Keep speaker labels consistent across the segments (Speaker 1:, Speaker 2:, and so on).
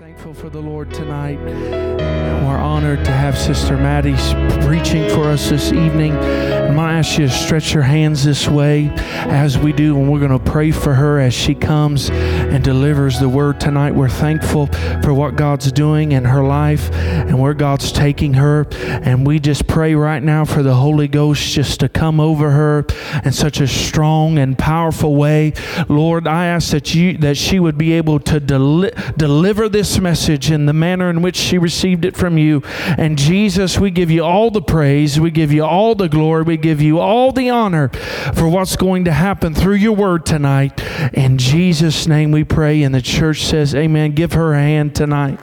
Speaker 1: thankful for the Lord tonight. We're honored to have Sister Maddie preaching for us this evening. I'm going to ask you to stretch your hands this way as we do, and we're going to pray for her as she comes and delivers the word tonight. We're thankful for what God's doing in her life and where God's taking her. And we just pray right now for the Holy Ghost just to come over her in such a strong and powerful way. Lord, I ask that you that she would be able to deli- deliver this message in the manner in which she received it from you. And Jesus, we give you all the praise, we give you all the glory, we give you all the honor for what's going to happen through your word tonight. In Jesus' name we pray. And the church says, Amen. Give her a hand tonight.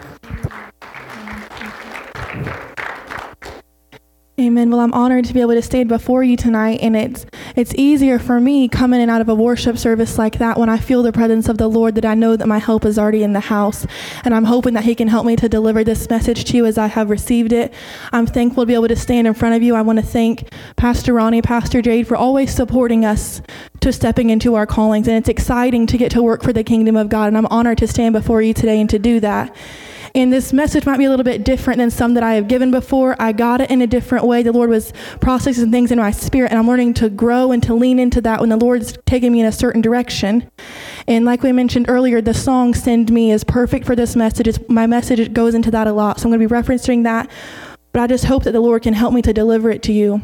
Speaker 2: Amen. Well, I'm honored to be able to stand before you tonight, and it's it's easier for me coming in out of a worship service like that when I feel the presence of the Lord that I know that my help is already in the house, and I'm hoping that He can help me to deliver this message to you as I have received it. I'm thankful to be able to stand in front of you. I want to thank Pastor Ronnie, Pastor Jade for always supporting us to stepping into our callings, and it's exciting to get to work for the kingdom of God, and I'm honored to stand before you today and to do that. And this message might be a little bit different than some that I have given before. I got it in a different way. The Lord was processing things in my spirit, and I'm learning to grow and to lean into that when the Lord's taking me in a certain direction. And like we mentioned earlier, the song Send Me is perfect for this message. It's, my message goes into that a lot. So I'm going to be referencing that. But I just hope that the Lord can help me to deliver it to you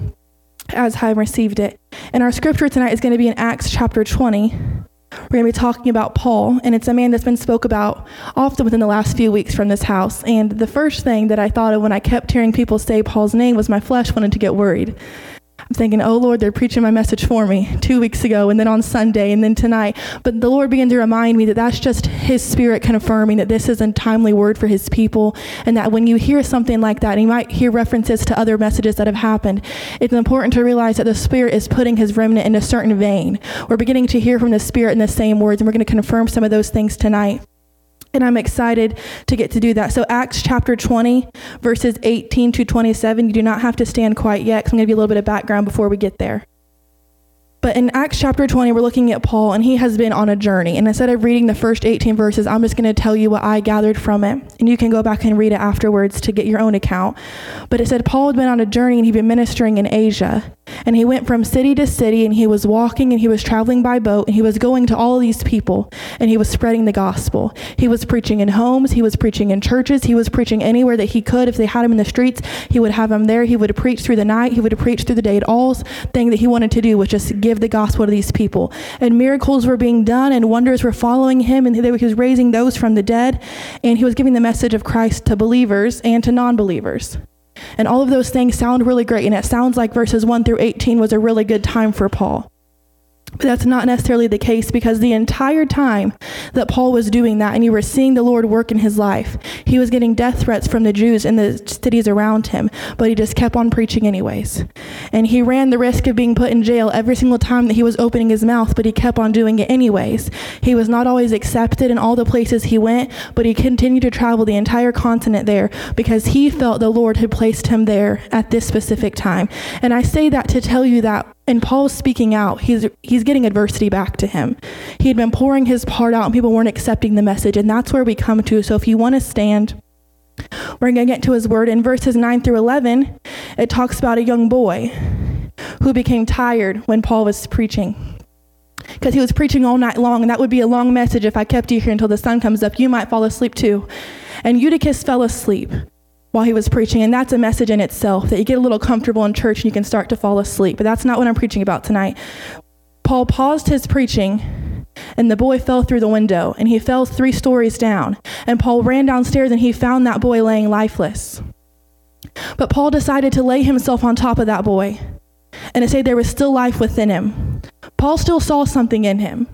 Speaker 2: as I have received it. And our scripture tonight is going to be in Acts chapter 20. We're going to be talking about Paul, and it's a man that's been spoke about often within the last few weeks from this house. And the first thing that I thought of when I kept hearing people say Paul's name was my flesh wanted to get worried. I'm thinking, oh Lord, they're preaching my message for me two weeks ago, and then on Sunday, and then tonight. But the Lord began to remind me that that's just His Spirit confirming that this is a timely word for His people, and that when you hear something like that, and you might hear references to other messages that have happened, it's important to realize that the Spirit is putting His remnant in a certain vein. We're beginning to hear from the Spirit in the same words, and we're going to confirm some of those things tonight. And I'm excited to get to do that. So, Acts chapter 20, verses 18 to 27. You do not have to stand quite yet because I'm going to give you a little bit of background before we get there. But in Acts chapter 20, we're looking at Paul, and he has been on a journey. And instead of reading the first 18 verses, I'm just going to tell you what I gathered from it. And you can go back and read it afterwards to get your own account. But it said Paul had been on a journey and he'd been ministering in Asia. And he went from city to city, and he was walking and he was traveling by boat, and he was going to all these people, and he was spreading the gospel. He was preaching in homes, he was preaching in churches, he was preaching anywhere that he could. If they had him in the streets, he would have him there. He would preach through the night, he would preach through the day. At all thing that he wanted to do was just give the gospel to these people. And miracles were being done, and wonders were following him, and he was raising those from the dead, and he was giving the message of Christ to believers and to non believers. And all of those things sound really great. And it sounds like verses 1 through 18 was a really good time for Paul. But that's not necessarily the case because the entire time that Paul was doing that and you were seeing the Lord work in his life, he was getting death threats from the Jews in the cities around him, but he just kept on preaching anyways. And he ran the risk of being put in jail every single time that he was opening his mouth, but he kept on doing it anyways. He was not always accepted in all the places he went, but he continued to travel the entire continent there because he felt the Lord had placed him there at this specific time. And I say that to tell you that and Paul's speaking out. He's he's getting adversity back to him. He had been pouring his heart out and people weren't accepting the message. And that's where we come to. So if you want to stand, we're going to get to his word. In verses 9 through 11, it talks about a young boy who became tired when Paul was preaching. Because he was preaching all night long, and that would be a long message if I kept you here until the sun comes up. You might fall asleep too. And Eutychus fell asleep while he was preaching. And that's a message in itself that you get a little comfortable in church and you can start to fall asleep. But that's not what I'm preaching about tonight. Paul paused his preaching and the boy fell through the window and he fell three stories down. And Paul ran downstairs and he found that boy laying lifeless. But Paul decided to lay himself on top of that boy and to say there was still life within him. Paul still saw something in him.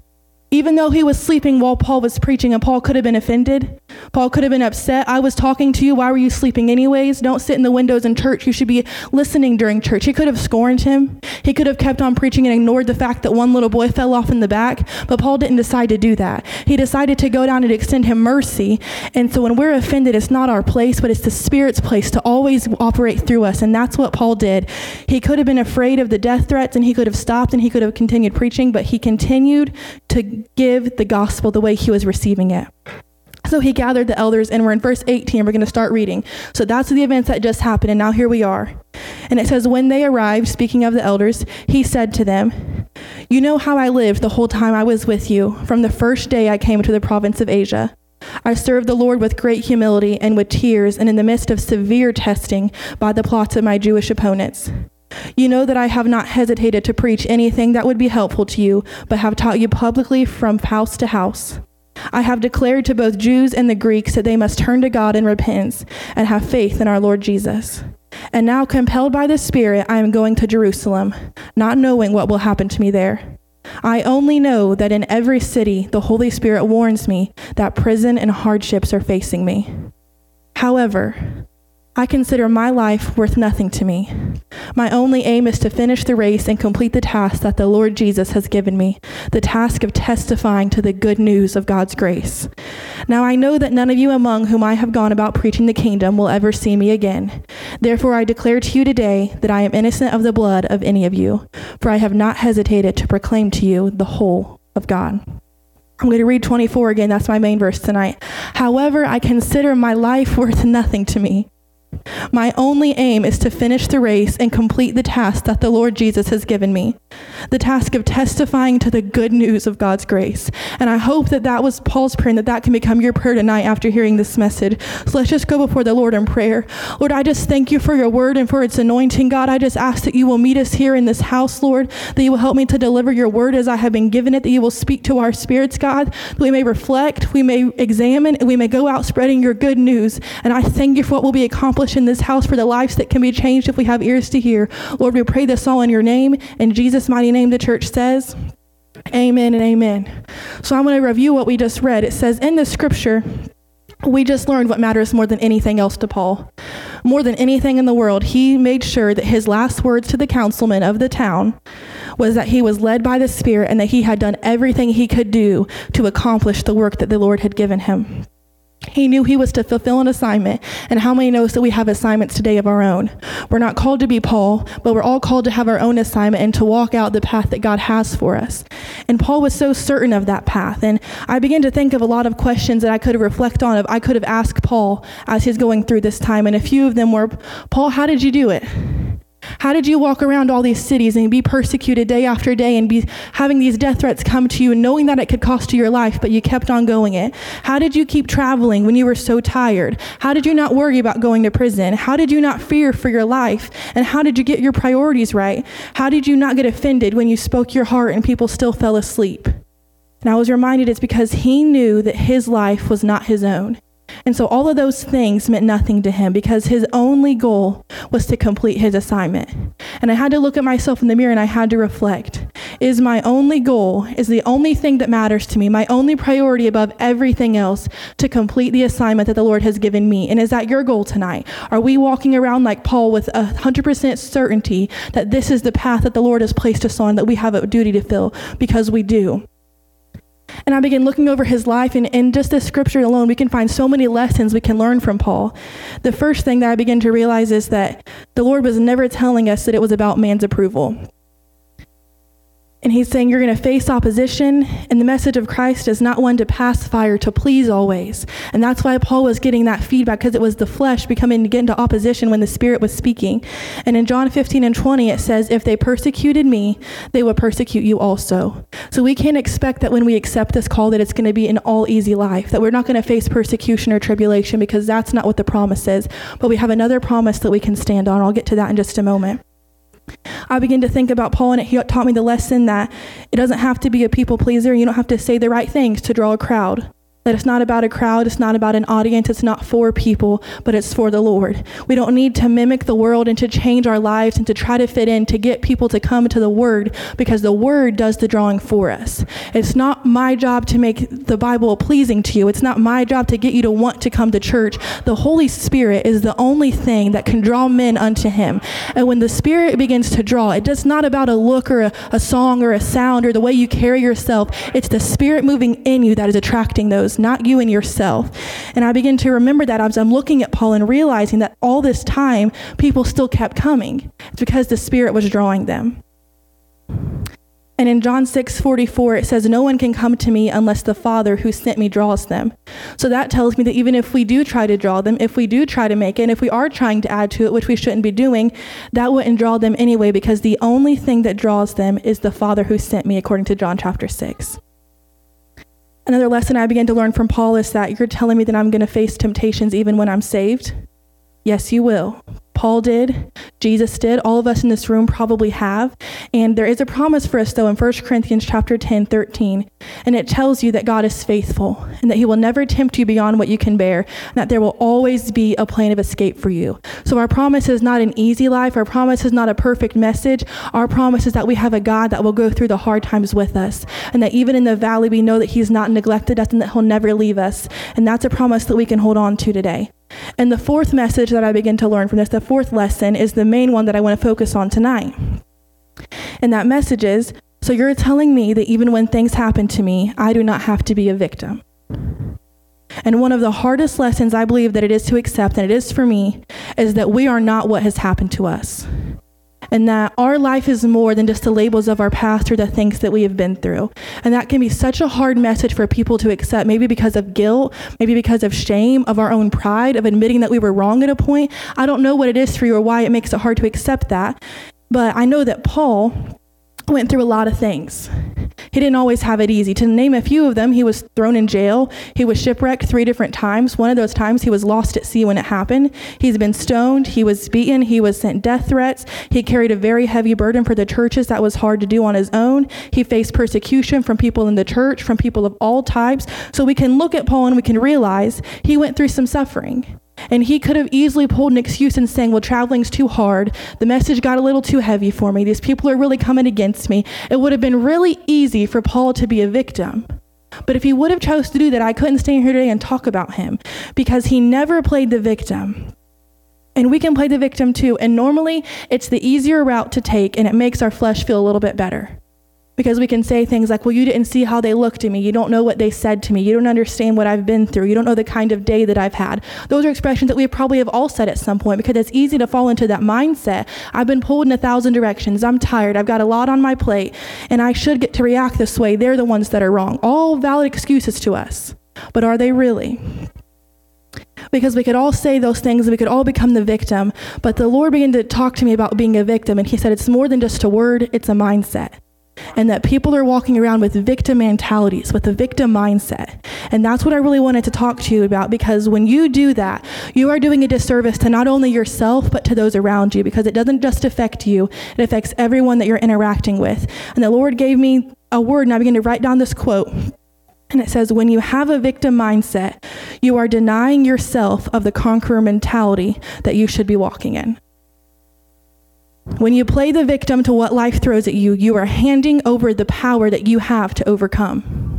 Speaker 2: Even though he was sleeping while Paul was preaching, and Paul could have been offended, Paul could have been upset. I was talking to you. Why were you sleeping anyways? Don't sit in the windows in church. You should be listening during church. He could have scorned him. He could have kept on preaching and ignored the fact that one little boy fell off in the back. But Paul didn't decide to do that. He decided to go down and extend him mercy. And so when we're offended, it's not our place, but it's the Spirit's place to always operate through us. And that's what Paul did. He could have been afraid of the death threats and he could have stopped and he could have continued preaching, but he continued to give the gospel the way he was receiving it. So he gathered the elders, and we're in verse 18. We're going to start reading. So that's the events that just happened, and now here we are. And it says, When they arrived, speaking of the elders, he said to them, You know how I lived the whole time I was with you, from the first day I came to the province of Asia. I served the Lord with great humility and with tears, and in the midst of severe testing by the plots of my Jewish opponents. You know that I have not hesitated to preach anything that would be helpful to you, but have taught you publicly from house to house. I have declared to both Jews and the Greeks that they must turn to God in repentance and have faith in our Lord Jesus. And now, compelled by the Spirit, I am going to Jerusalem, not knowing what will happen to me there. I only know that in every city the Holy Spirit warns me that prison and hardships are facing me. However, I consider my life worth nothing to me. My only aim is to finish the race and complete the task that the Lord Jesus has given me the task of testifying to the good news of God's grace. Now I know that none of you among whom I have gone about preaching the kingdom will ever see me again. Therefore I declare to you today that I am innocent of the blood of any of you, for I have not hesitated to proclaim to you the whole of God. I'm going to read 24 again. That's my main verse tonight. However, I consider my life worth nothing to me my only aim is to finish the race and complete the task that the Lord Jesus has given me the task of testifying to the good news of God's grace. And I hope that that was Paul's prayer and that that can become your prayer tonight after hearing this message. So let's just go before the Lord in prayer. Lord, I just thank you for your word and for its anointing, God. I just ask that you will meet us here in this house, Lord, that you will help me to deliver your word as I have been given it, that you will speak to our spirits, God, that we may reflect, we may examine, and we may go out spreading your good news. And I thank you for what will be accomplished in this house, for the lives that can be changed if we have ears to hear. Lord, we pray this all in your name. In Jesus' mighty name, the church says, Amen and amen. So I'm going to review what we just read. It says, In the scripture, we just learned what matters more than anything else to Paul. More than anything in the world, he made sure that his last words to the councilman of the town was that he was led by the Spirit and that he had done everything he could do to accomplish the work that the Lord had given him. He knew he was to fulfill an assignment. And how many knows that we have assignments today of our own? We're not called to be Paul, but we're all called to have our own assignment and to walk out the path that God has for us. And Paul was so certain of that path. And I began to think of a lot of questions that I could reflect on. If I could have asked Paul as he's going through this time. And a few of them were, Paul, how did you do it? How did you walk around all these cities and be persecuted day after day and be having these death threats come to you and knowing that it could cost you your life, but you kept on going it? How did you keep traveling when you were so tired? How did you not worry about going to prison? How did you not fear for your life? And how did you get your priorities right? How did you not get offended when you spoke your heart and people still fell asleep? And I was reminded it's because he knew that his life was not his own. And so all of those things meant nothing to him because his only goal was to complete his assignment. And I had to look at myself in the mirror and I had to reflect. Is my only goal, is the only thing that matters to me, my only priority above everything else to complete the assignment that the Lord has given me? And is that your goal tonight? Are we walking around like Paul with a 100% certainty that this is the path that the Lord has placed us on, that we have a duty to fill? Because we do. And I began looking over his life, and in just this scripture alone, we can find so many lessons we can learn from Paul. The first thing that I began to realize is that the Lord was never telling us that it was about man's approval. And he's saying you're going to face opposition, and the message of Christ is not one to pass fire, to please always. And that's why Paul was getting that feedback, because it was the flesh becoming to get into opposition when the Spirit was speaking. And in John 15 and 20, it says, If they persecuted me, they will persecute you also. So we can't expect that when we accept this call that it's going to be an all easy life, that we're not going to face persecution or tribulation, because that's not what the promise is. But we have another promise that we can stand on. I'll get to that in just a moment. I began to think about Paul, and he taught me the lesson that it doesn't have to be a people pleaser. You don't have to say the right things to draw a crowd. That it's not about a crowd, it's not about an audience, it's not for people, but it's for the Lord. We don't need to mimic the world and to change our lives and to try to fit in to get people to come to the Word because the Word does the drawing for us. It's not my job to make the Bible pleasing to you, it's not my job to get you to want to come to church. The Holy Spirit is the only thing that can draw men unto Him. And when the Spirit begins to draw, it does not about a look or a, a song or a sound or the way you carry yourself, it's the Spirit moving in you that is attracting those not you and yourself. And I begin to remember that as I'm looking at Paul and realizing that all this time, people still kept coming. It's because the Spirit was drawing them. And in John 6 44, it says, No one can come to me unless the Father who sent me draws them. So that tells me that even if we do try to draw them, if we do try to make it, and if we are trying to add to it, which we shouldn't be doing, that wouldn't draw them anyway, because the only thing that draws them is the Father who sent me, according to John chapter 6. Another lesson I began to learn from Paul is that you're telling me that I'm going to face temptations even when I'm saved. Yes, you will. Paul did, Jesus did, all of us in this room probably have. And there is a promise for us though in 1 Corinthians chapter 10, 13. And it tells you that God is faithful and that he will never tempt you beyond what you can bear, and that there will always be a plan of escape for you. So our promise is not an easy life, our promise is not a perfect message. Our promise is that we have a God that will go through the hard times with us. And that even in the valley we know that he's not neglected us and that he'll never leave us. And that's a promise that we can hold on to today. And the fourth message that I begin to learn from this, the fourth lesson, is the main one that I want to focus on tonight. And that message is so you're telling me that even when things happen to me, I do not have to be a victim. And one of the hardest lessons I believe that it is to accept, and it is for me, is that we are not what has happened to us and that our life is more than just the labels of our past or the things that we have been through. And that can be such a hard message for people to accept, maybe because of guilt, maybe because of shame, of our own pride, of admitting that we were wrong at a point. I don't know what it is for you or why it makes it hard to accept that. But I know that Paul went through a lot of things. He didn't always have it easy. To name a few of them, he was thrown in jail. He was shipwrecked three different times. One of those times, he was lost at sea when it happened. He's been stoned. He was beaten. He was sent death threats. He carried a very heavy burden for the churches that was hard to do on his own. He faced persecution from people in the church, from people of all types. So we can look at Paul and we can realize he went through some suffering. And he could have easily pulled an excuse and saying, Well, traveling's too hard. The message got a little too heavy for me. These people are really coming against me. It would have been really easy for Paul to be a victim. But if he would have chose to do that, I couldn't stand here today and talk about him because he never played the victim. And we can play the victim too. And normally it's the easier route to take and it makes our flesh feel a little bit better because we can say things like, well, you didn't see how they looked at me. You don't know what they said to me. You don't understand what I've been through. You don't know the kind of day that I've had. Those are expressions that we probably have all said at some point because it's easy to fall into that mindset. I've been pulled in a thousand directions. I'm tired. I've got a lot on my plate and I should get to react this way. They're the ones that are wrong. All valid excuses to us. But are they really? because we could all say those things and we could all become the victim. But the Lord began to talk to me about being a victim, and He said, It's more than just a word, it's a mindset and that people are walking around with victim mentalities, with a victim mindset. And that's what I really wanted to talk to you about because when you do that, you are doing a disservice to not only yourself, but to those around you because it doesn't just affect you, it affects everyone that you're interacting with. And the Lord gave me a word, and I began to write down this quote. And it says, when you have a victim mindset, you are denying yourself of the conqueror mentality that you should be walking in. When you play the victim to what life throws at you, you are handing over the power that you have to overcome.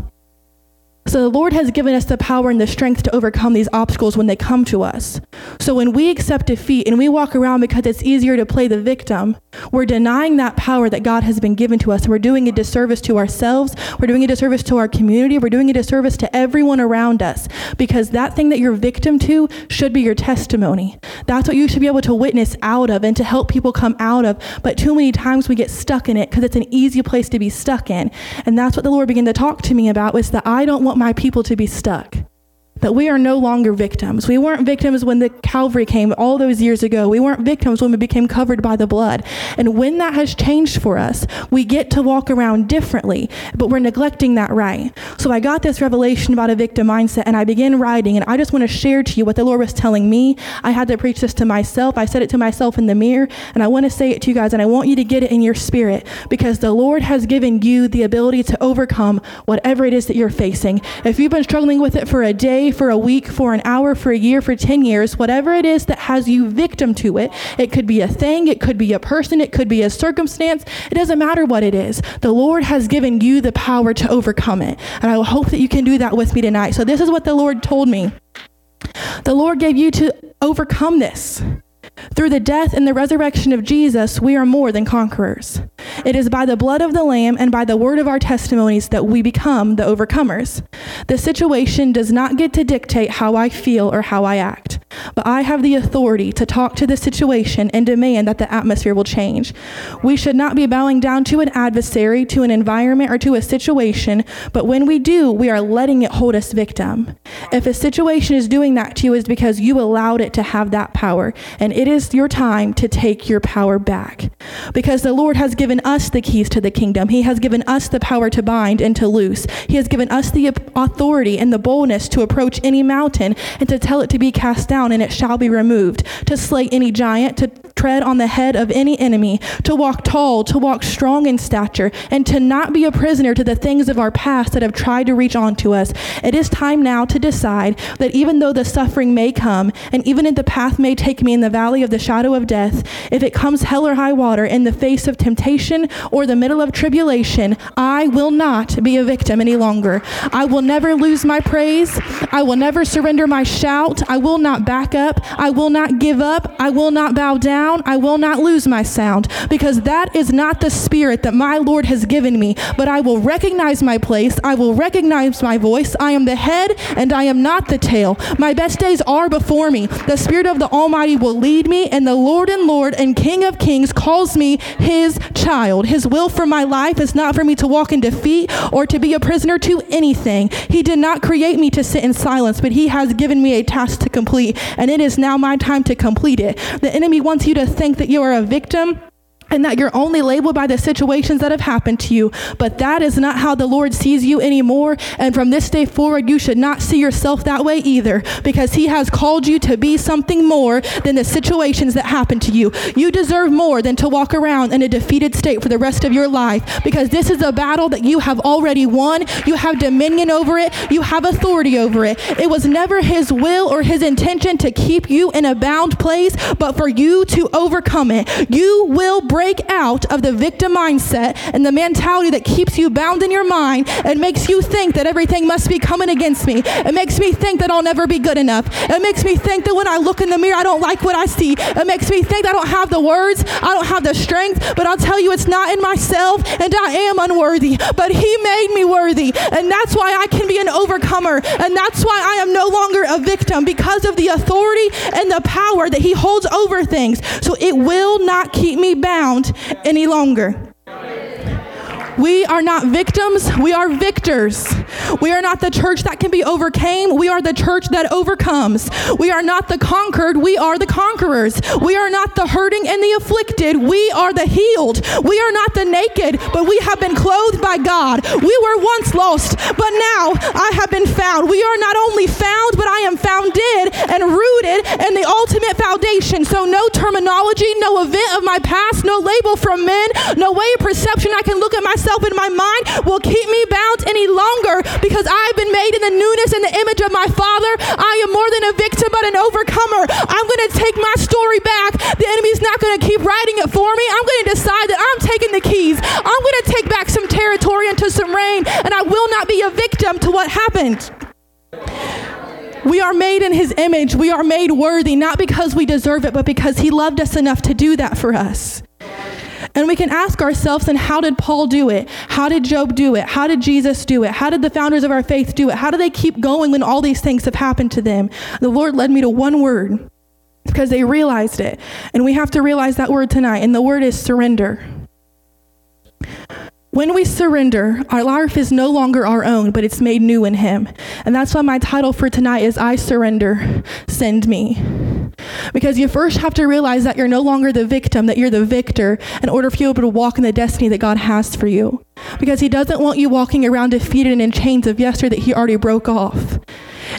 Speaker 2: So the Lord has given us the power and the strength to overcome these obstacles when they come to us. So when we accept defeat and we walk around because it's easier to play the victim, we're denying that power that God has been given to us. We're doing a disservice to ourselves. We're doing a disservice to our community. We're doing a disservice to everyone around us because that thing that you're victim to should be your testimony. That's what you should be able to witness out of and to help people come out of. But too many times we get stuck in it because it's an easy place to be stuck in. And that's what the Lord began to talk to me about was that I don't want my people to be stuck that we are no longer victims. We weren't victims when the Calvary came all those years ago. We weren't victims when we became covered by the blood. And when that has changed for us, we get to walk around differently, but we're neglecting that right. So I got this revelation about a victim mindset and I began writing and I just want to share to you what the Lord was telling me. I had to preach this to myself. I said it to myself in the mirror and I want to say it to you guys and I want you to get it in your spirit because the Lord has given you the ability to overcome whatever it is that you're facing. If you've been struggling with it for a day, for a week, for an hour, for a year, for 10 years, whatever it is that has you victim to it. It could be a thing, it could be a person, it could be a circumstance. It doesn't matter what it is. The Lord has given you the power to overcome it. And I hope that you can do that with me tonight. So, this is what the Lord told me. The Lord gave you to overcome this. Through the death and the resurrection of Jesus, we are more than conquerors. It is by the blood of the Lamb and by the word of our testimonies that we become the overcomers. The situation does not get to dictate how I feel or how I act. but I have the authority to talk to the situation and demand that the atmosphere will change. We should not be bowing down to an adversary, to an environment, or to a situation, but when we do, we are letting it hold us victim. If a situation is doing that to you, is because you allowed it to have that power, and it is your time to take your power back. Because the Lord has given us the keys to the kingdom, He has given us the power to bind and to loose. He has given us the authority and the boldness to approach any mountain and to tell it to be cast down and it shall be removed, to slay any giant, to tread on the head of any enemy, to walk tall, to walk strong in stature, and to not be a prisoner to the things of our past that have tried to reach onto us. It is time now to decide that even though the suffering may come, and even if the path may take me in the valley of the shadow of death, if it comes hell or high water in the face of temptation or the middle of tribulation, I will not be a victim any longer. I will never lose my praise. I will never surrender my shout. I will not back up. I will not give up. I will not bow down. I will not lose my sound because that is not the spirit that my Lord has given me. But I will recognize my place. I will recognize my voice. I am the head and I am not the tail. My best days are before me. The Spirit of the Almighty will lead me, and the Lord and Lord and King of Kings calls me his child. His will for my life is not for me to walk in defeat or to be a prisoner to anything. He did not create me to sit in silence, but He has given me a task to complete, and it is now my time to complete it. The enemy wants you to think that you are a victim and that you're only labeled by the situations that have happened to you. But that is not how the Lord sees you anymore. And from this day forward, you should not see yourself that way either, because He has called you to be something more than the situations that happen to you. You deserve more than to walk around in a defeated state for the rest of your life, because this is a battle that you have already won. You have dominion over it, you have authority over it. It was never His will or His intention to keep you in a bound place, but for you to overcome it. You will break break out of the victim mindset and the mentality that keeps you bound in your mind and makes you think that everything must be coming against me. It makes me think that I'll never be good enough. It makes me think that when I look in the mirror, I don't like what I see. It makes me think I don't have the words, I don't have the strength, but I'll tell you it's not in myself and I am unworthy. But He made me worthy, and that's why I can be an overcomer, and that's why I am no longer a victim because of the authority and the power that He holds over things. So it will not keep me bound around any longer. We are not victims, we are victors. We are not the church that can be overcame, we are the church that overcomes. We are not the conquered, we are the conquerors. We are not the hurting and the afflicted, we are the healed. We are not the naked, but we have been clothed by God. We were once lost, but now I have been found. We are not only found, but I am founded and rooted in the ultimate foundation. So no terminology, no event of my past, no label from men, no way of perception I can look at myself in my mind will keep me bound any longer because I've been made in the newness and the image of my Father. I am more than a victim, but an overcomer. I'm going to take my story back. The enemy's not going to keep writing it for me. I'm going to decide that I'm taking the keys. I'm going to take back some territory into some reign, and I will not be a victim to what happened. We are made in his image. We are made worthy, not because we deserve it, but because he loved us enough to do that for us. And we can ask ourselves, and how did Paul do it? How did Job do it? How did Jesus do it? How did the founders of our faith do it? How do they keep going when all these things have happened to them? The Lord led me to one word because they realized it. And we have to realize that word tonight. And the word is surrender. When we surrender, our life is no longer our own, but it's made new in Him. And that's why my title for tonight is I Surrender, Send Me. Because you first have to realize that you're no longer the victim, that you're the victor, in order for you to be able to walk in the destiny that God has for you. Because He doesn't want you walking around defeated and in chains of yesterday that He already broke off.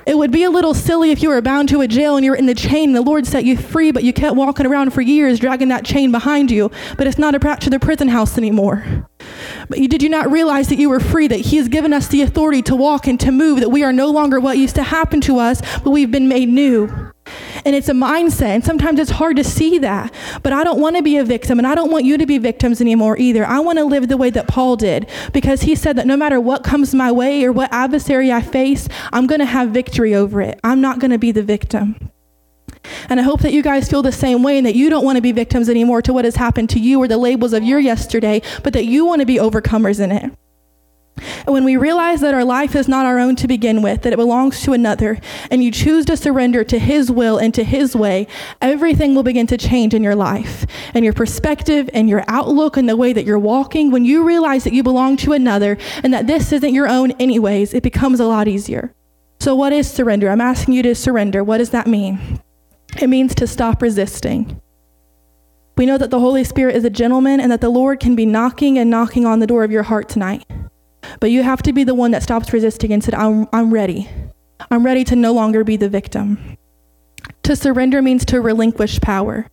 Speaker 2: It would be a little silly if you were bound to a jail and you're in the chain and the Lord set you free, but you kept walking around for years dragging that chain behind you, but it's not attached to the prison house anymore. But you, did you not realize that you were free, that He has given us the authority to walk and to move, that we are no longer what used to happen to us, but we've been made new? And it's a mindset. And sometimes it's hard to see that. But I don't want to be a victim, and I don't want you to be victims anymore either. I want to live the way that Paul did because he said that no matter what comes my way or what adversary I face, I'm going to have victory over it. I'm not going to be the victim. And I hope that you guys feel the same way and that you don't want to be victims anymore to what has happened to you or the labels of your yesterday, but that you want to be overcomers in it. And when we realize that our life is not our own to begin with, that it belongs to another, and you choose to surrender to His will and to His way, everything will begin to change in your life and your perspective and your outlook and the way that you're walking. When you realize that you belong to another and that this isn't your own, anyways, it becomes a lot easier. So, what is surrender? I'm asking you to surrender. What does that mean? It means to stop resisting. We know that the Holy Spirit is a gentleman and that the Lord can be knocking and knocking on the door of your heart tonight. But you have to be the one that stops resisting and said, I'm, I'm ready. I'm ready to no longer be the victim. To surrender means to relinquish power,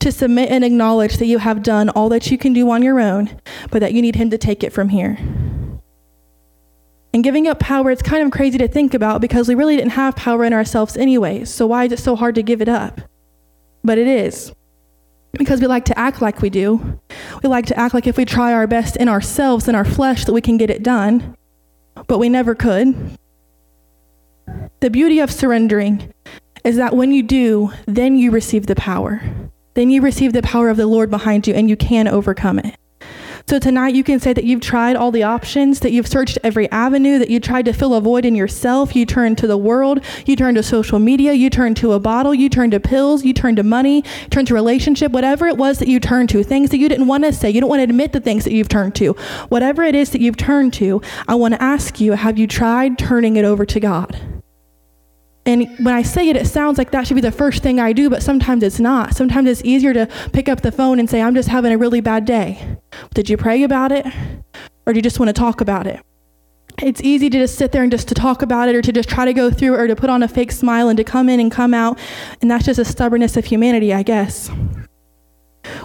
Speaker 2: to submit and acknowledge that you have done all that you can do on your own, but that you need Him to take it from here. And giving up power, it's kind of crazy to think about because we really didn't have power in ourselves anyway. So why is it so hard to give it up? But it is because we like to act like we do. We like to act like if we try our best in ourselves, in our flesh, that we can get it done, but we never could. The beauty of surrendering is that when you do, then you receive the power. Then you receive the power of the Lord behind you and you can overcome it. So tonight you can say that you've tried all the options, that you've searched every avenue, that you tried to fill a void in yourself. You turned to the world, you turned to social media, you turned to a bottle, you turned to pills, you turned to money, turned to relationship, whatever it was that you turned to, things that you didn't want to say. You don't want to admit the things that you've turned to. Whatever it is that you've turned to, I want to ask you, have you tried turning it over to God? And when I say it, it sounds like that should be the first thing I do, but sometimes it's not. Sometimes it's easier to pick up the phone and say, I'm just having a really bad day. Did you pray about it? Or do you just want to talk about it? It's easy to just sit there and just to talk about it or to just try to go through or to put on a fake smile and to come in and come out. And that's just a stubbornness of humanity, I guess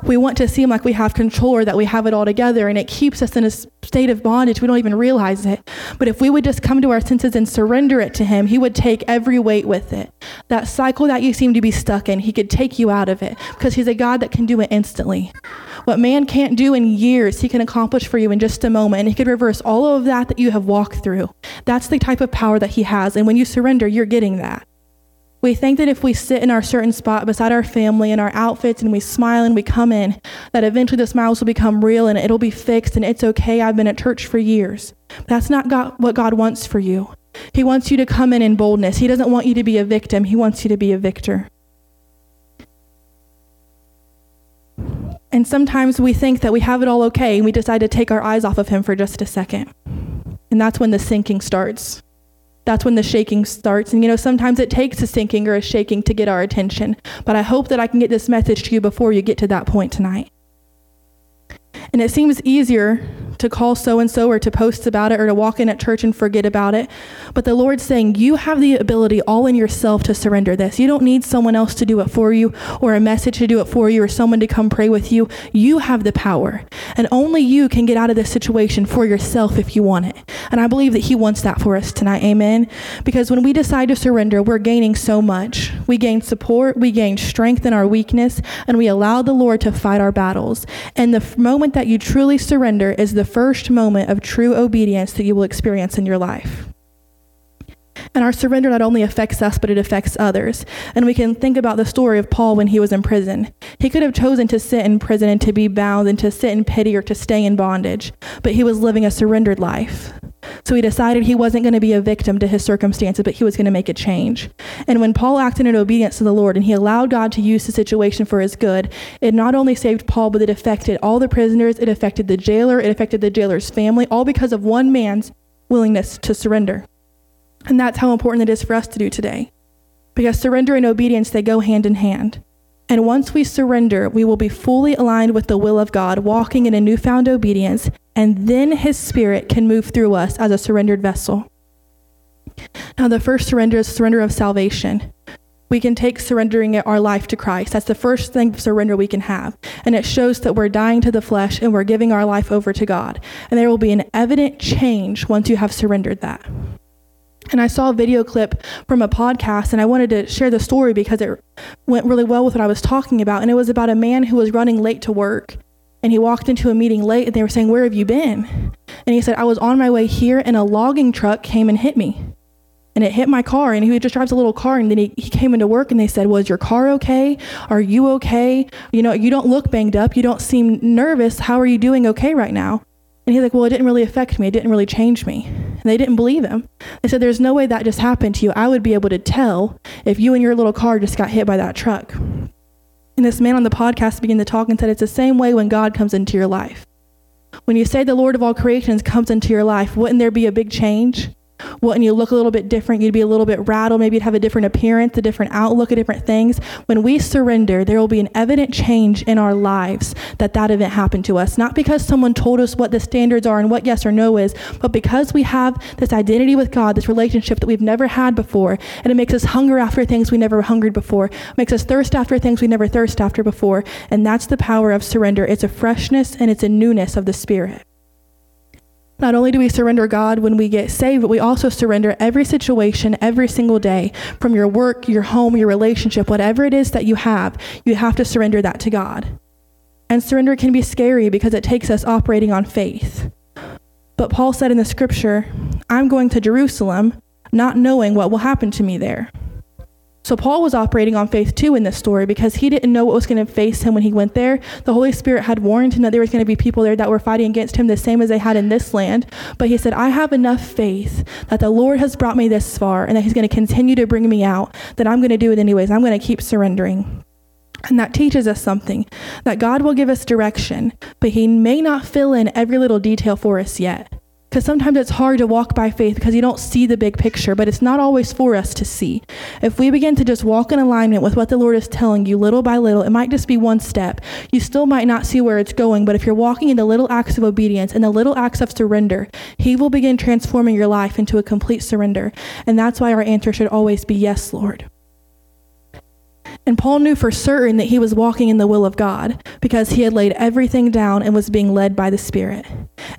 Speaker 2: we want to seem like we have control or that we have it all together, and it keeps us in a state of bondage. We don't even realize it. But if we would just come to our senses and surrender it to Him, He would take every weight with it. That cycle that you seem to be stuck in, He could take you out of it because He's a God that can do it instantly. What man can't do in years, He can accomplish for you in just a moment, and He could reverse all of that that you have walked through. That's the type of power that He has, and when you surrender, you're getting that. We think that if we sit in our certain spot beside our family in our outfits and we smile and we come in, that eventually the smiles will become real and it'll be fixed and it's okay. I've been at church for years. That's not God, what God wants for you. He wants you to come in in boldness. He doesn't want you to be a victim, He wants you to be a victor. And sometimes we think that we have it all okay and we decide to take our eyes off of Him for just a second. And that's when the sinking starts that's when the shaking starts. And you know, sometimes it takes a sinking or a shaking to get our attention. But I hope that I can get this message to you before you get to that point tonight. And it seems easier to call so and so or to post about it or to walk in at church and forget about it. But the Lord's saying you have the ability all in yourself to surrender this. You don't need someone else to do it for you or a message to do it for you or someone to come pray with you. You have the power. And only you can get out of this situation for yourself if you want it. And I believe that He wants that for us tonight. Amen. Because when we decide to surrender, we're gaining so much. We gain support, we gain strength in our weakness, and we allow the Lord to fight our battles. And the moment that you truly surrender is the first moment of true obedience that you will experience in your life. And our surrender not only affects us, but it affects others. And we can think about the story of Paul when he was in prison. He could have chosen to sit in prison and to be bound and to sit in pity or to stay in bondage, but he was living a surrendered life. So he decided he wasn't going to be a victim to his circumstances, but he was going to make a change. And when Paul acted in obedience to the Lord and he allowed God to use the situation for his good, it not only saved Paul, but it affected all the prisoners, it affected the jailer, it affected the jailer's family, all because of one man's willingness to surrender. And that's how important it is for us to do today. Because surrender and obedience, they go hand in hand. And once we surrender, we will be fully aligned with the will of God, walking in a newfound obedience, and then His Spirit can move through us as a surrendered vessel. Now, the first surrender is surrender of salvation. We can take surrendering our life to Christ. That's the first thing of surrender we can have. And it shows that we're dying to the flesh and we're giving our life over to God. And there will be an evident change once you have surrendered that. And I saw a video clip from a podcast, and I wanted to share the story because it went really well with what I was talking about. And it was about a man who was running late to work. And he walked into a meeting late, and they were saying, Where have you been? And he said, I was on my way here, and a logging truck came and hit me. And it hit my car, and he just drives a little car. And then he, he came into work, and they said, Was your car okay? Are you okay? You know, you don't look banged up. You don't seem nervous. How are you doing okay right now? And he's like, Well, it didn't really affect me. It didn't really change me. And they didn't believe him. They said, There's no way that just happened to you. I would be able to tell if you and your little car just got hit by that truck. And this man on the podcast began to talk and said, It's the same way when God comes into your life. When you say the Lord of all creations comes into your life, wouldn't there be a big change? Wouldn't you look a little bit different? You'd be a little bit rattled. Maybe you'd have a different appearance, a different outlook at different things. When we surrender, there will be an evident change in our lives that that event happened to us. Not because someone told us what the standards are and what yes or no is, but because we have this identity with God, this relationship that we've never had before, and it makes us hunger after things we never hungered before, makes us thirst after things we never thirst after before. And that's the power of surrender. It's a freshness and it's a newness of the Spirit. Not only do we surrender God when we get saved, but we also surrender every situation every single day from your work, your home, your relationship, whatever it is that you have, you have to surrender that to God. And surrender can be scary because it takes us operating on faith. But Paul said in the scripture, I'm going to Jerusalem, not knowing what will happen to me there. So Paul was operating on faith too in this story because he didn't know what was going to face him when he went there. The Holy Spirit had warned him that there was going to be people there that were fighting against him the same as they had in this land. But he said, I have enough faith that the Lord has brought me this far and that he's going to continue to bring me out, that I'm going to do it anyways. I'm going to keep surrendering. And that teaches us something that God will give us direction, but he may not fill in every little detail for us yet. Because sometimes it's hard to walk by faith because you don't see the big picture, but it's not always for us to see. If we begin to just walk in alignment with what the Lord is telling you little by little, it might just be one step. You still might not see where it's going, but if you're walking in the little acts of obedience and the little acts of surrender, He will begin transforming your life into a complete surrender. And that's why our answer should always be yes, Lord. And Paul knew for certain that he was walking in the will of God because he had laid everything down and was being led by the Spirit.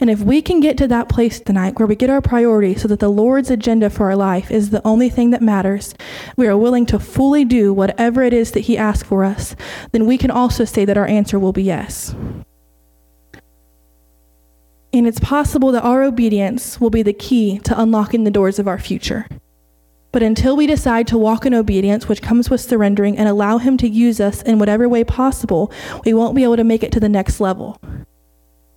Speaker 2: And if we can get to that place tonight where we get our priority so that the Lord's agenda for our life is the only thing that matters, we are willing to fully do whatever it is that he asks for us, then we can also say that our answer will be yes. And it's possible that our obedience will be the key to unlocking the doors of our future. But until we decide to walk in obedience, which comes with surrendering, and allow Him to use us in whatever way possible, we won't be able to make it to the next level.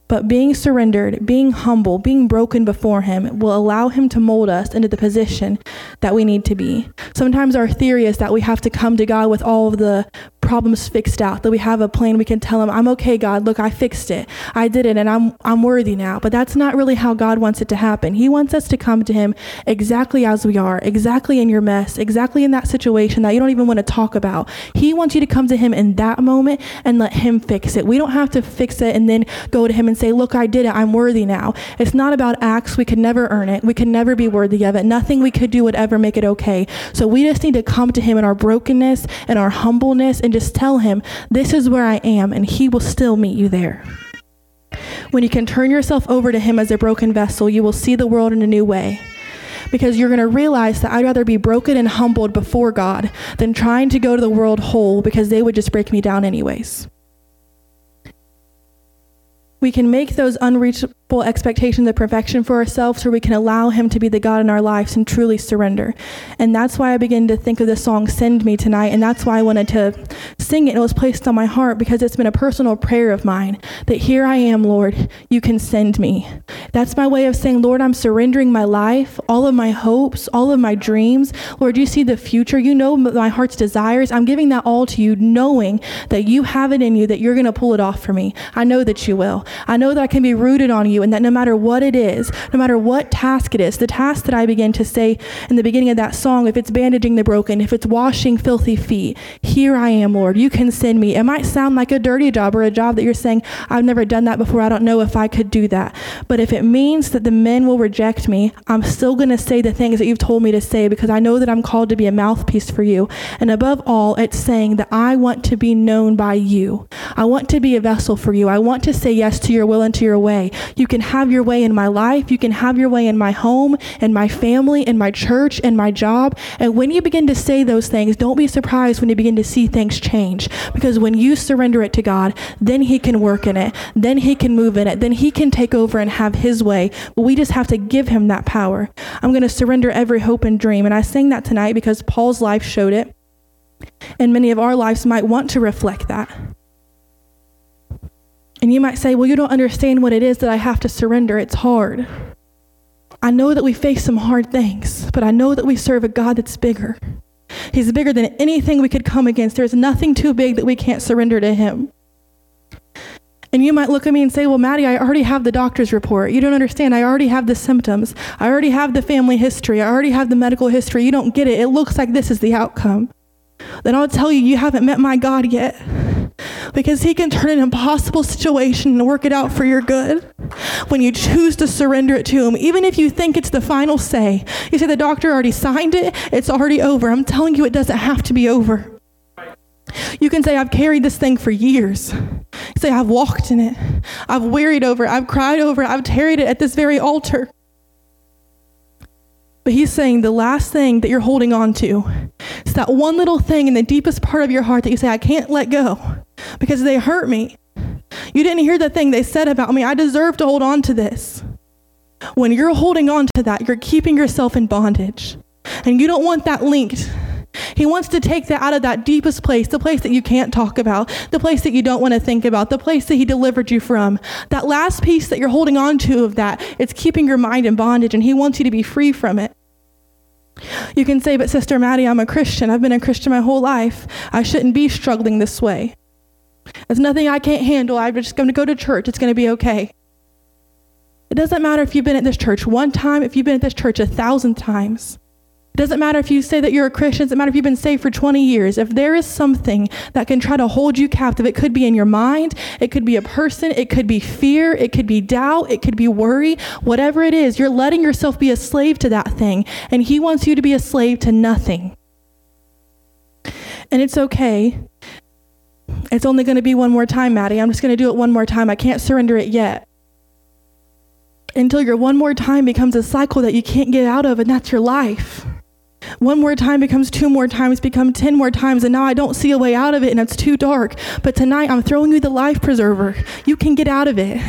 Speaker 2: But being surrendered, being humble, being broken before Him will allow Him to mold us into the position that we need to be. Sometimes our theory is that we have to come to God with all of the problems fixed out, that we have a plan we can tell Him, I'm okay, God, look, I fixed it. I did it and I'm, I'm worthy now. But that's not really how God wants it to happen. He wants us to come to Him exactly as we are, exactly in your mess, exactly in that situation that you don't even want to talk about. He wants you to come to Him in that moment and let Him fix it. We don't have to fix it and then go to Him and say, Look, I did it. I'm worthy now. It's not about acts. We could never earn it. We could never be worthy of it. Nothing we could do would ever make it okay. So we just need to come to Him in our brokenness and our humbleness and just tell Him, This is where I am, and He will still meet you there. When you can turn yourself over to Him as a broken vessel, you will see the world in a new way because you're going to realize that I'd rather be broken and humbled before God than trying to go to the world whole because they would just break me down anyways. We can make those unreachable expectations of perfection for ourselves, so we can allow Him to be the God in our lives and truly surrender. And that's why I begin to think of the song Send Me tonight. And that's why I wanted to sing it. It was placed on my heart because it's been a personal prayer of mine that here I am, Lord, you can send me. That's my way of saying, Lord, I'm surrendering my life, all of my hopes, all of my dreams. Lord, you see the future. You know my heart's desires. I'm giving that all to you, knowing that you have it in you, that you're going to pull it off for me. I know that you will. I know that I can be rooted on you and that no matter what it is, no matter what task it is, the task that I begin to say in the beginning of that song, if it's bandaging the broken, if it's washing filthy feet, here I am, Lord. You can send me. It might sound like a dirty job or a job that you're saying, I've never done that before. I don't know if I could do that. But if it means that the men will reject me, I'm still going to say the things that you've told me to say because I know that I'm called to be a mouthpiece for you. And above all, it's saying that I want to be known by you. I want to be a vessel for you. I want to say yes to your will and to your way. You can have your way in my life. You can have your way in my home, and my family, in my church, in my job. And when you begin to say those things, don't be surprised when you begin to see things change. Because when you surrender it to God, then He can work in it. Then He can move in it. Then He can take over and have His way. But we just have to give Him that power. I'm going to surrender every hope and dream. And I sang that tonight because Paul's life showed it. And many of our lives might want to reflect that. And you might say, Well, you don't understand what it is that I have to surrender. It's hard. I know that we face some hard things, but I know that we serve a God that's bigger. He's bigger than anything we could come against. There's nothing too big that we can't surrender to Him. And you might look at me and say, Well, Maddie, I already have the doctor's report. You don't understand. I already have the symptoms. I already have the family history. I already have the medical history. You don't get it. It looks like this is the outcome. Then I'll tell you, you haven't met my God yet. Because he can turn an impossible situation and work it out for your good when you choose to surrender it to him. Even if you think it's the final say, you say the doctor already signed it, it's already over. I'm telling you, it doesn't have to be over. You can say, I've carried this thing for years. Say, I've walked in it. I've wearied over it. I've cried over it. I've tarried it at this very altar. But he's saying the last thing that you're holding on to is that one little thing in the deepest part of your heart that you say, I can't let go because they hurt me. You didn't hear the thing they said about me. I deserve to hold on to this. When you're holding on to that, you're keeping yourself in bondage. And you don't want that linked he wants to take that out of that deepest place, the place that you can't talk about, the place that you don't want to think about, the place that He delivered you from. That last piece that you're holding on to of that, it's keeping your mind in bondage, and He wants you to be free from it. You can say, but Sister Maddie, I'm a Christian. I've been a Christian my whole life. I shouldn't be struggling this way. There's nothing I can't handle. I'm just going to go to church. It's going to be okay. It doesn't matter if you've been at this church one time, if you've been at this church a thousand times. It doesn't matter if you say that you're a Christian, it doesn't matter if you've been saved for 20 years. If there is something that can try to hold you captive, it could be in your mind, it could be a person, it could be fear, it could be doubt, it could be worry, whatever it is, you're letting yourself be a slave to that thing. And He wants you to be a slave to nothing. And it's okay. It's only going to be one more time, Maddie. I'm just going to do it one more time. I can't surrender it yet until your one more time becomes a cycle that you can't get out of, and that's your life. One more time becomes two more times, become 10 more times, and now I don't see a way out of it and it's too dark. But tonight I'm throwing you the life preserver. You can get out of it.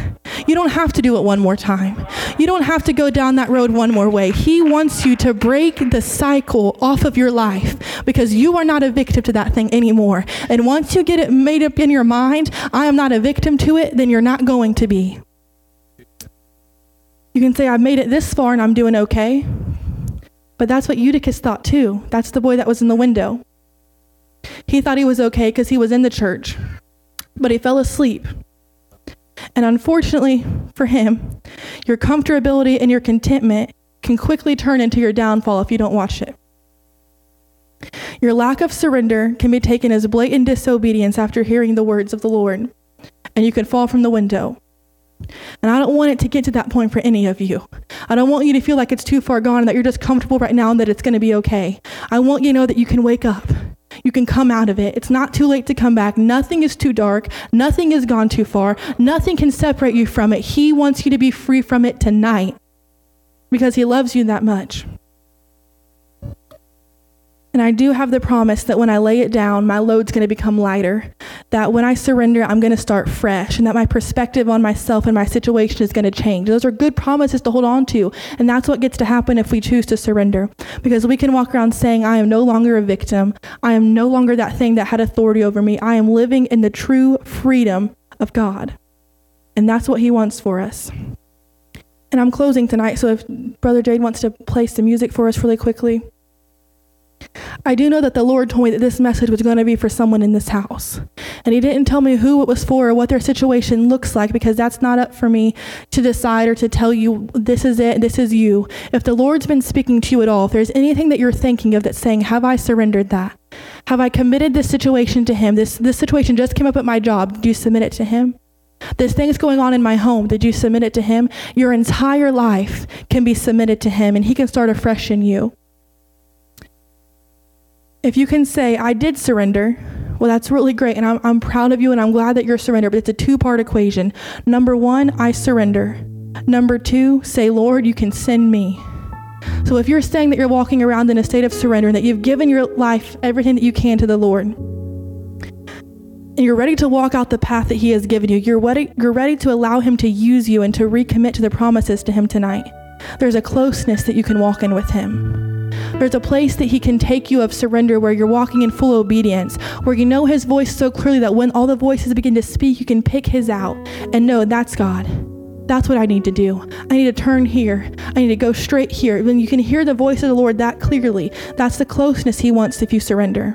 Speaker 2: You don't have to do it one more time. You don't have to go down that road one more way. He wants you to break the cycle off of your life because you are not a victim to that thing anymore. And once you get it made up in your mind, I am not a victim to it, then you're not going to be. You can say, I've made it this far and I'm doing okay. But that's what Eutychus thought too. That's the boy that was in the window. He thought he was okay because he was in the church, but he fell asleep. And unfortunately for him, your comfortability and your contentment can quickly turn into your downfall if you don't watch it. Your lack of surrender can be taken as blatant disobedience after hearing the words of the Lord, and you can fall from the window. And I don't want it to get to that point for any of you. I don't want you to feel like it's too far gone and that you're just comfortable right now and that it's going to be okay. I want you to know that you can wake up. You can come out of it. It's not too late to come back. Nothing is too dark. Nothing has gone too far. Nothing can separate you from it. He wants you to be free from it tonight because He loves you that much. And I do have the promise that when I lay it down, my load's going to become lighter. That when I surrender, I'm going to start fresh, and that my perspective on myself and my situation is going to change. Those are good promises to hold on to. And that's what gets to happen if we choose to surrender. Because we can walk around saying, I am no longer a victim. I am no longer that thing that had authority over me. I am living in the true freedom of God. And that's what He wants for us. And I'm closing tonight, so if Brother Jade wants to play some music for us really quickly. I do know that the Lord told me that this message was going to be for someone in this house. And He didn't tell me who it was for or what their situation looks like because that's not up for me to decide or to tell you this is it, this is you. If the Lord's been speaking to you at all, if there's anything that you're thinking of that's saying, Have I surrendered that? Have I committed this situation to Him? This, this situation just came up at my job. Did you submit it to Him? This thing's going on in my home. Did you submit it to Him? Your entire life can be submitted to Him, and He can start afresh in you. If you can say, I did surrender, well, that's really great. And I'm, I'm proud of you and I'm glad that you're surrendered. But it's a two part equation. Number one, I surrender. Number two, say, Lord, you can send me. So if you're saying that you're walking around in a state of surrender and that you've given your life everything that you can to the Lord, and you're ready to walk out the path that He has given you, you're ready, you're ready to allow Him to use you and to recommit to the promises to Him tonight, there's a closeness that you can walk in with Him. There's a place that He can take you of surrender where you're walking in full obedience, where you know His voice so clearly that when all the voices begin to speak, you can pick His out and know that's God. That's what I need to do. I need to turn here. I need to go straight here. When you can hear the voice of the Lord that clearly, that's the closeness He wants if you surrender.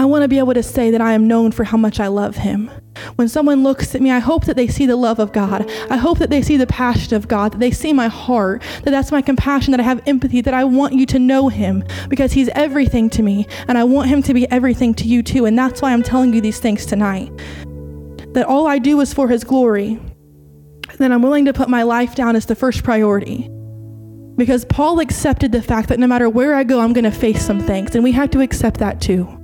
Speaker 2: I want to be able to say that I am known for how much I love Him. When someone looks at me, I hope that they see the love of God. I hope that they see the passion of God, that they see my heart, that that's my compassion, that I have empathy, that I want you to know Him because He's everything to me, and I want Him to be everything to you too. And that's why I'm telling you these things tonight. That all I do is for His glory. Then I'm willing to put my life down as the first priority. Because Paul accepted the fact that no matter where I go, I'm going to face some things, and we have to accept that too.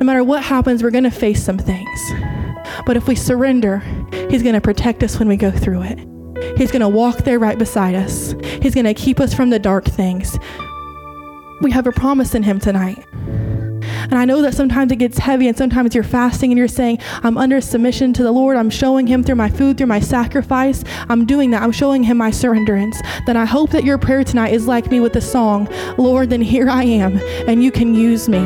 Speaker 2: No matter what happens, we're going to face some things. But if we surrender, He's going to protect us when we go through it. He's going to walk there right beside us. He's going to keep us from the dark things. We have a promise in Him tonight. And I know that sometimes it gets heavy, and sometimes you're fasting and you're saying, I'm under submission to the Lord. I'm showing Him through my food, through my sacrifice. I'm doing that. I'm showing Him my surrenderance. Then I hope that your prayer tonight is like me with the song, Lord, then here I am, and you can use me.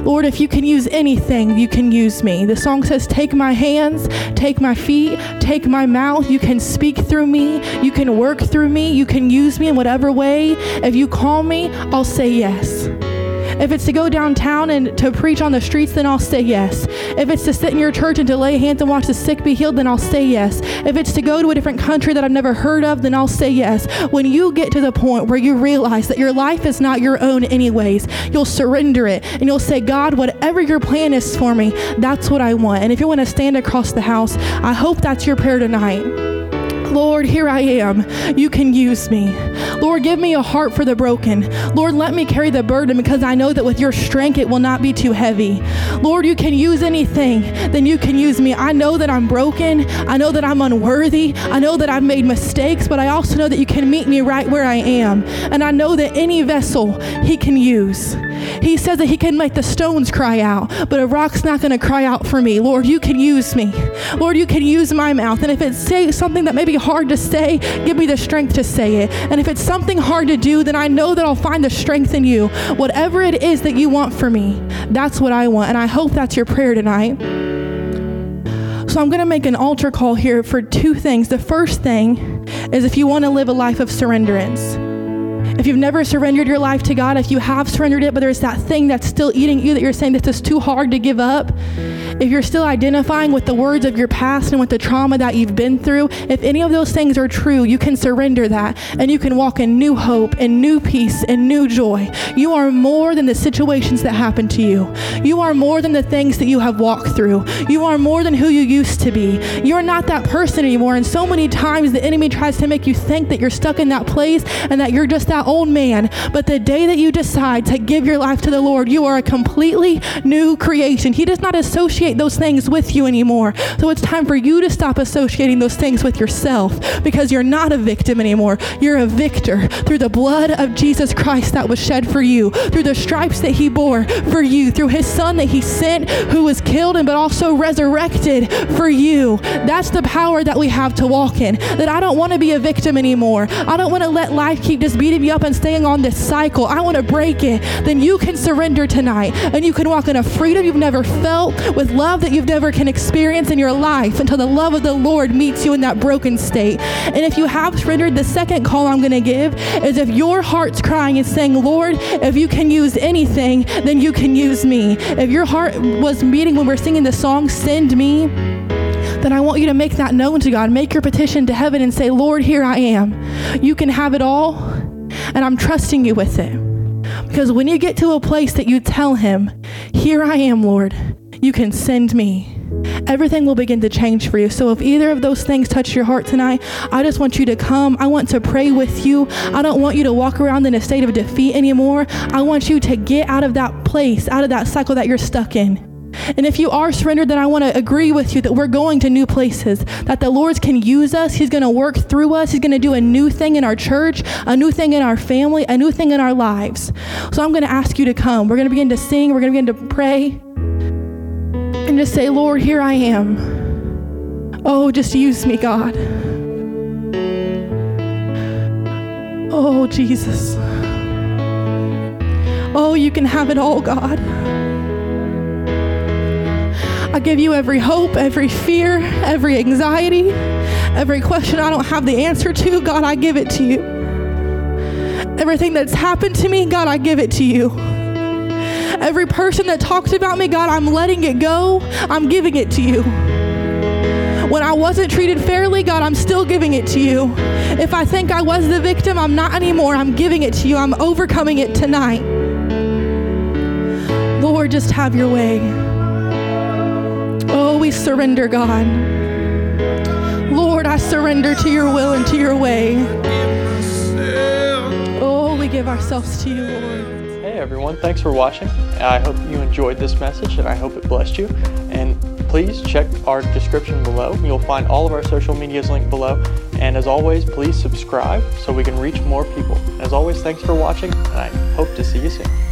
Speaker 2: Lord, if you can use anything, you can use me. The song says, Take my hands, take my feet, take my mouth. You can speak through me, you can work through me, you can use me in whatever way. If you call me, I'll say yes. If it's to go downtown and to preach on the streets, then I'll say yes. If it's to sit in your church and to lay hands and watch the sick be healed, then I'll say yes. If it's to go to a different country that I've never heard of, then I'll say yes. When you get to the point where you realize that your life is not your own, anyways, you'll surrender it and you'll say, God, whatever your plan is for me, that's what I want. And if you want to stand across the house, I hope that's your prayer tonight. Lord, here I am. You can use me. Lord, give me a heart for the broken. Lord, let me carry the burden because I know that with your strength it will not be too heavy. Lord, you can use anything, then you can use me. I know that I'm broken. I know that I'm unworthy. I know that I've made mistakes, but I also know that you can meet me right where I am. And I know that any vessel He can use. He says that He can make the stones cry out, but a rock's not going to cry out for me. Lord, you can use me. Lord, you can use my mouth. And if it's say something that may be hard to say, give me the strength to say it. And if it's something hard to do, then I know that I'll find the strength in you. Whatever it is that you want for me, that's what I want. And I hope that's your prayer tonight. So I'm going to make an altar call here for two things. The first thing is if you want to live a life of surrenderance. If you've never surrendered your life to God, if you have surrendered it, but there's that thing that's still eating you that you're saying this is too hard to give up, if you're still identifying with the words of your past and with the trauma that you've been through, if any of those things are true, you can surrender that and you can walk in new hope and new peace and new joy. You are more than the situations that happen to you. You are more than the things that you have walked through. You are more than who you used to be. You're not that person anymore. And so many times the enemy tries to make you think that you're stuck in that place and that you're just that old man. But the day that you decide to give your life to the Lord, you are a completely new creation. He does not associate those things with you anymore. So it's time for you to stop associating those things with yourself because you're not a victim anymore. You're a victor through the blood of Jesus Christ that was shed for you, through the stripes that he bore for you, through his son that he sent who was killed and but also resurrected for you. That's the power that we have to walk in. That I don't want to be a victim anymore. I don't want to let life keep just beating me up up and staying on this cycle, I want to break it, then you can surrender tonight and you can walk in a freedom you've never felt with love that you've never can experience in your life until the love of the Lord meets you in that broken state. And if you have surrendered, the second call I'm going to give is if your heart's crying and saying, Lord, if you can use anything, then you can use me. If your heart was meeting when we're singing the song, Send Me then I want you to make that known to God. Make your petition to heaven and say, Lord, here I am. You can have it all and I'm trusting you with it. Because when you get to a place that you tell him, Here I am, Lord, you can send me. Everything will begin to change for you. So, if either of those things touch your heart tonight, I just want you to come. I want to pray with you. I don't want you to walk around in a state of defeat anymore. I want you to get out of that place, out of that cycle that you're stuck in. And if you are surrendered, then I want to agree with you that we're going to new places, that the Lord can use us. He's going to work through us. He's going to do a new thing in our church, a new thing in our family, a new thing in our lives. So I'm going to ask you to come. We're going to begin to sing. We're going to begin to pray and just say, Lord, here I am. Oh, just use me, God. Oh, Jesus. Oh, you can have it all, God. I give you every hope, every fear, every anxiety, every question I don't have the answer to. God, I give it to you. Everything that's happened to me, God, I give it to you. Every person that talks about me, God, I'm letting it go. I'm giving it to you. When I wasn't treated fairly, God, I'm still giving it to you. If I think I was the victim, I'm not anymore. I'm giving it to you. I'm overcoming it tonight. Lord, just have your way. We surrender, God. Lord, I surrender to your will and to your way. Oh, we give ourselves to you, Lord.
Speaker 3: Hey everyone, thanks for watching. I hope you enjoyed this message and I hope it blessed you. And please check our description below. You'll find all of our social medias linked below. And as always, please subscribe so we can reach more people. As always, thanks for watching and I hope to see you soon.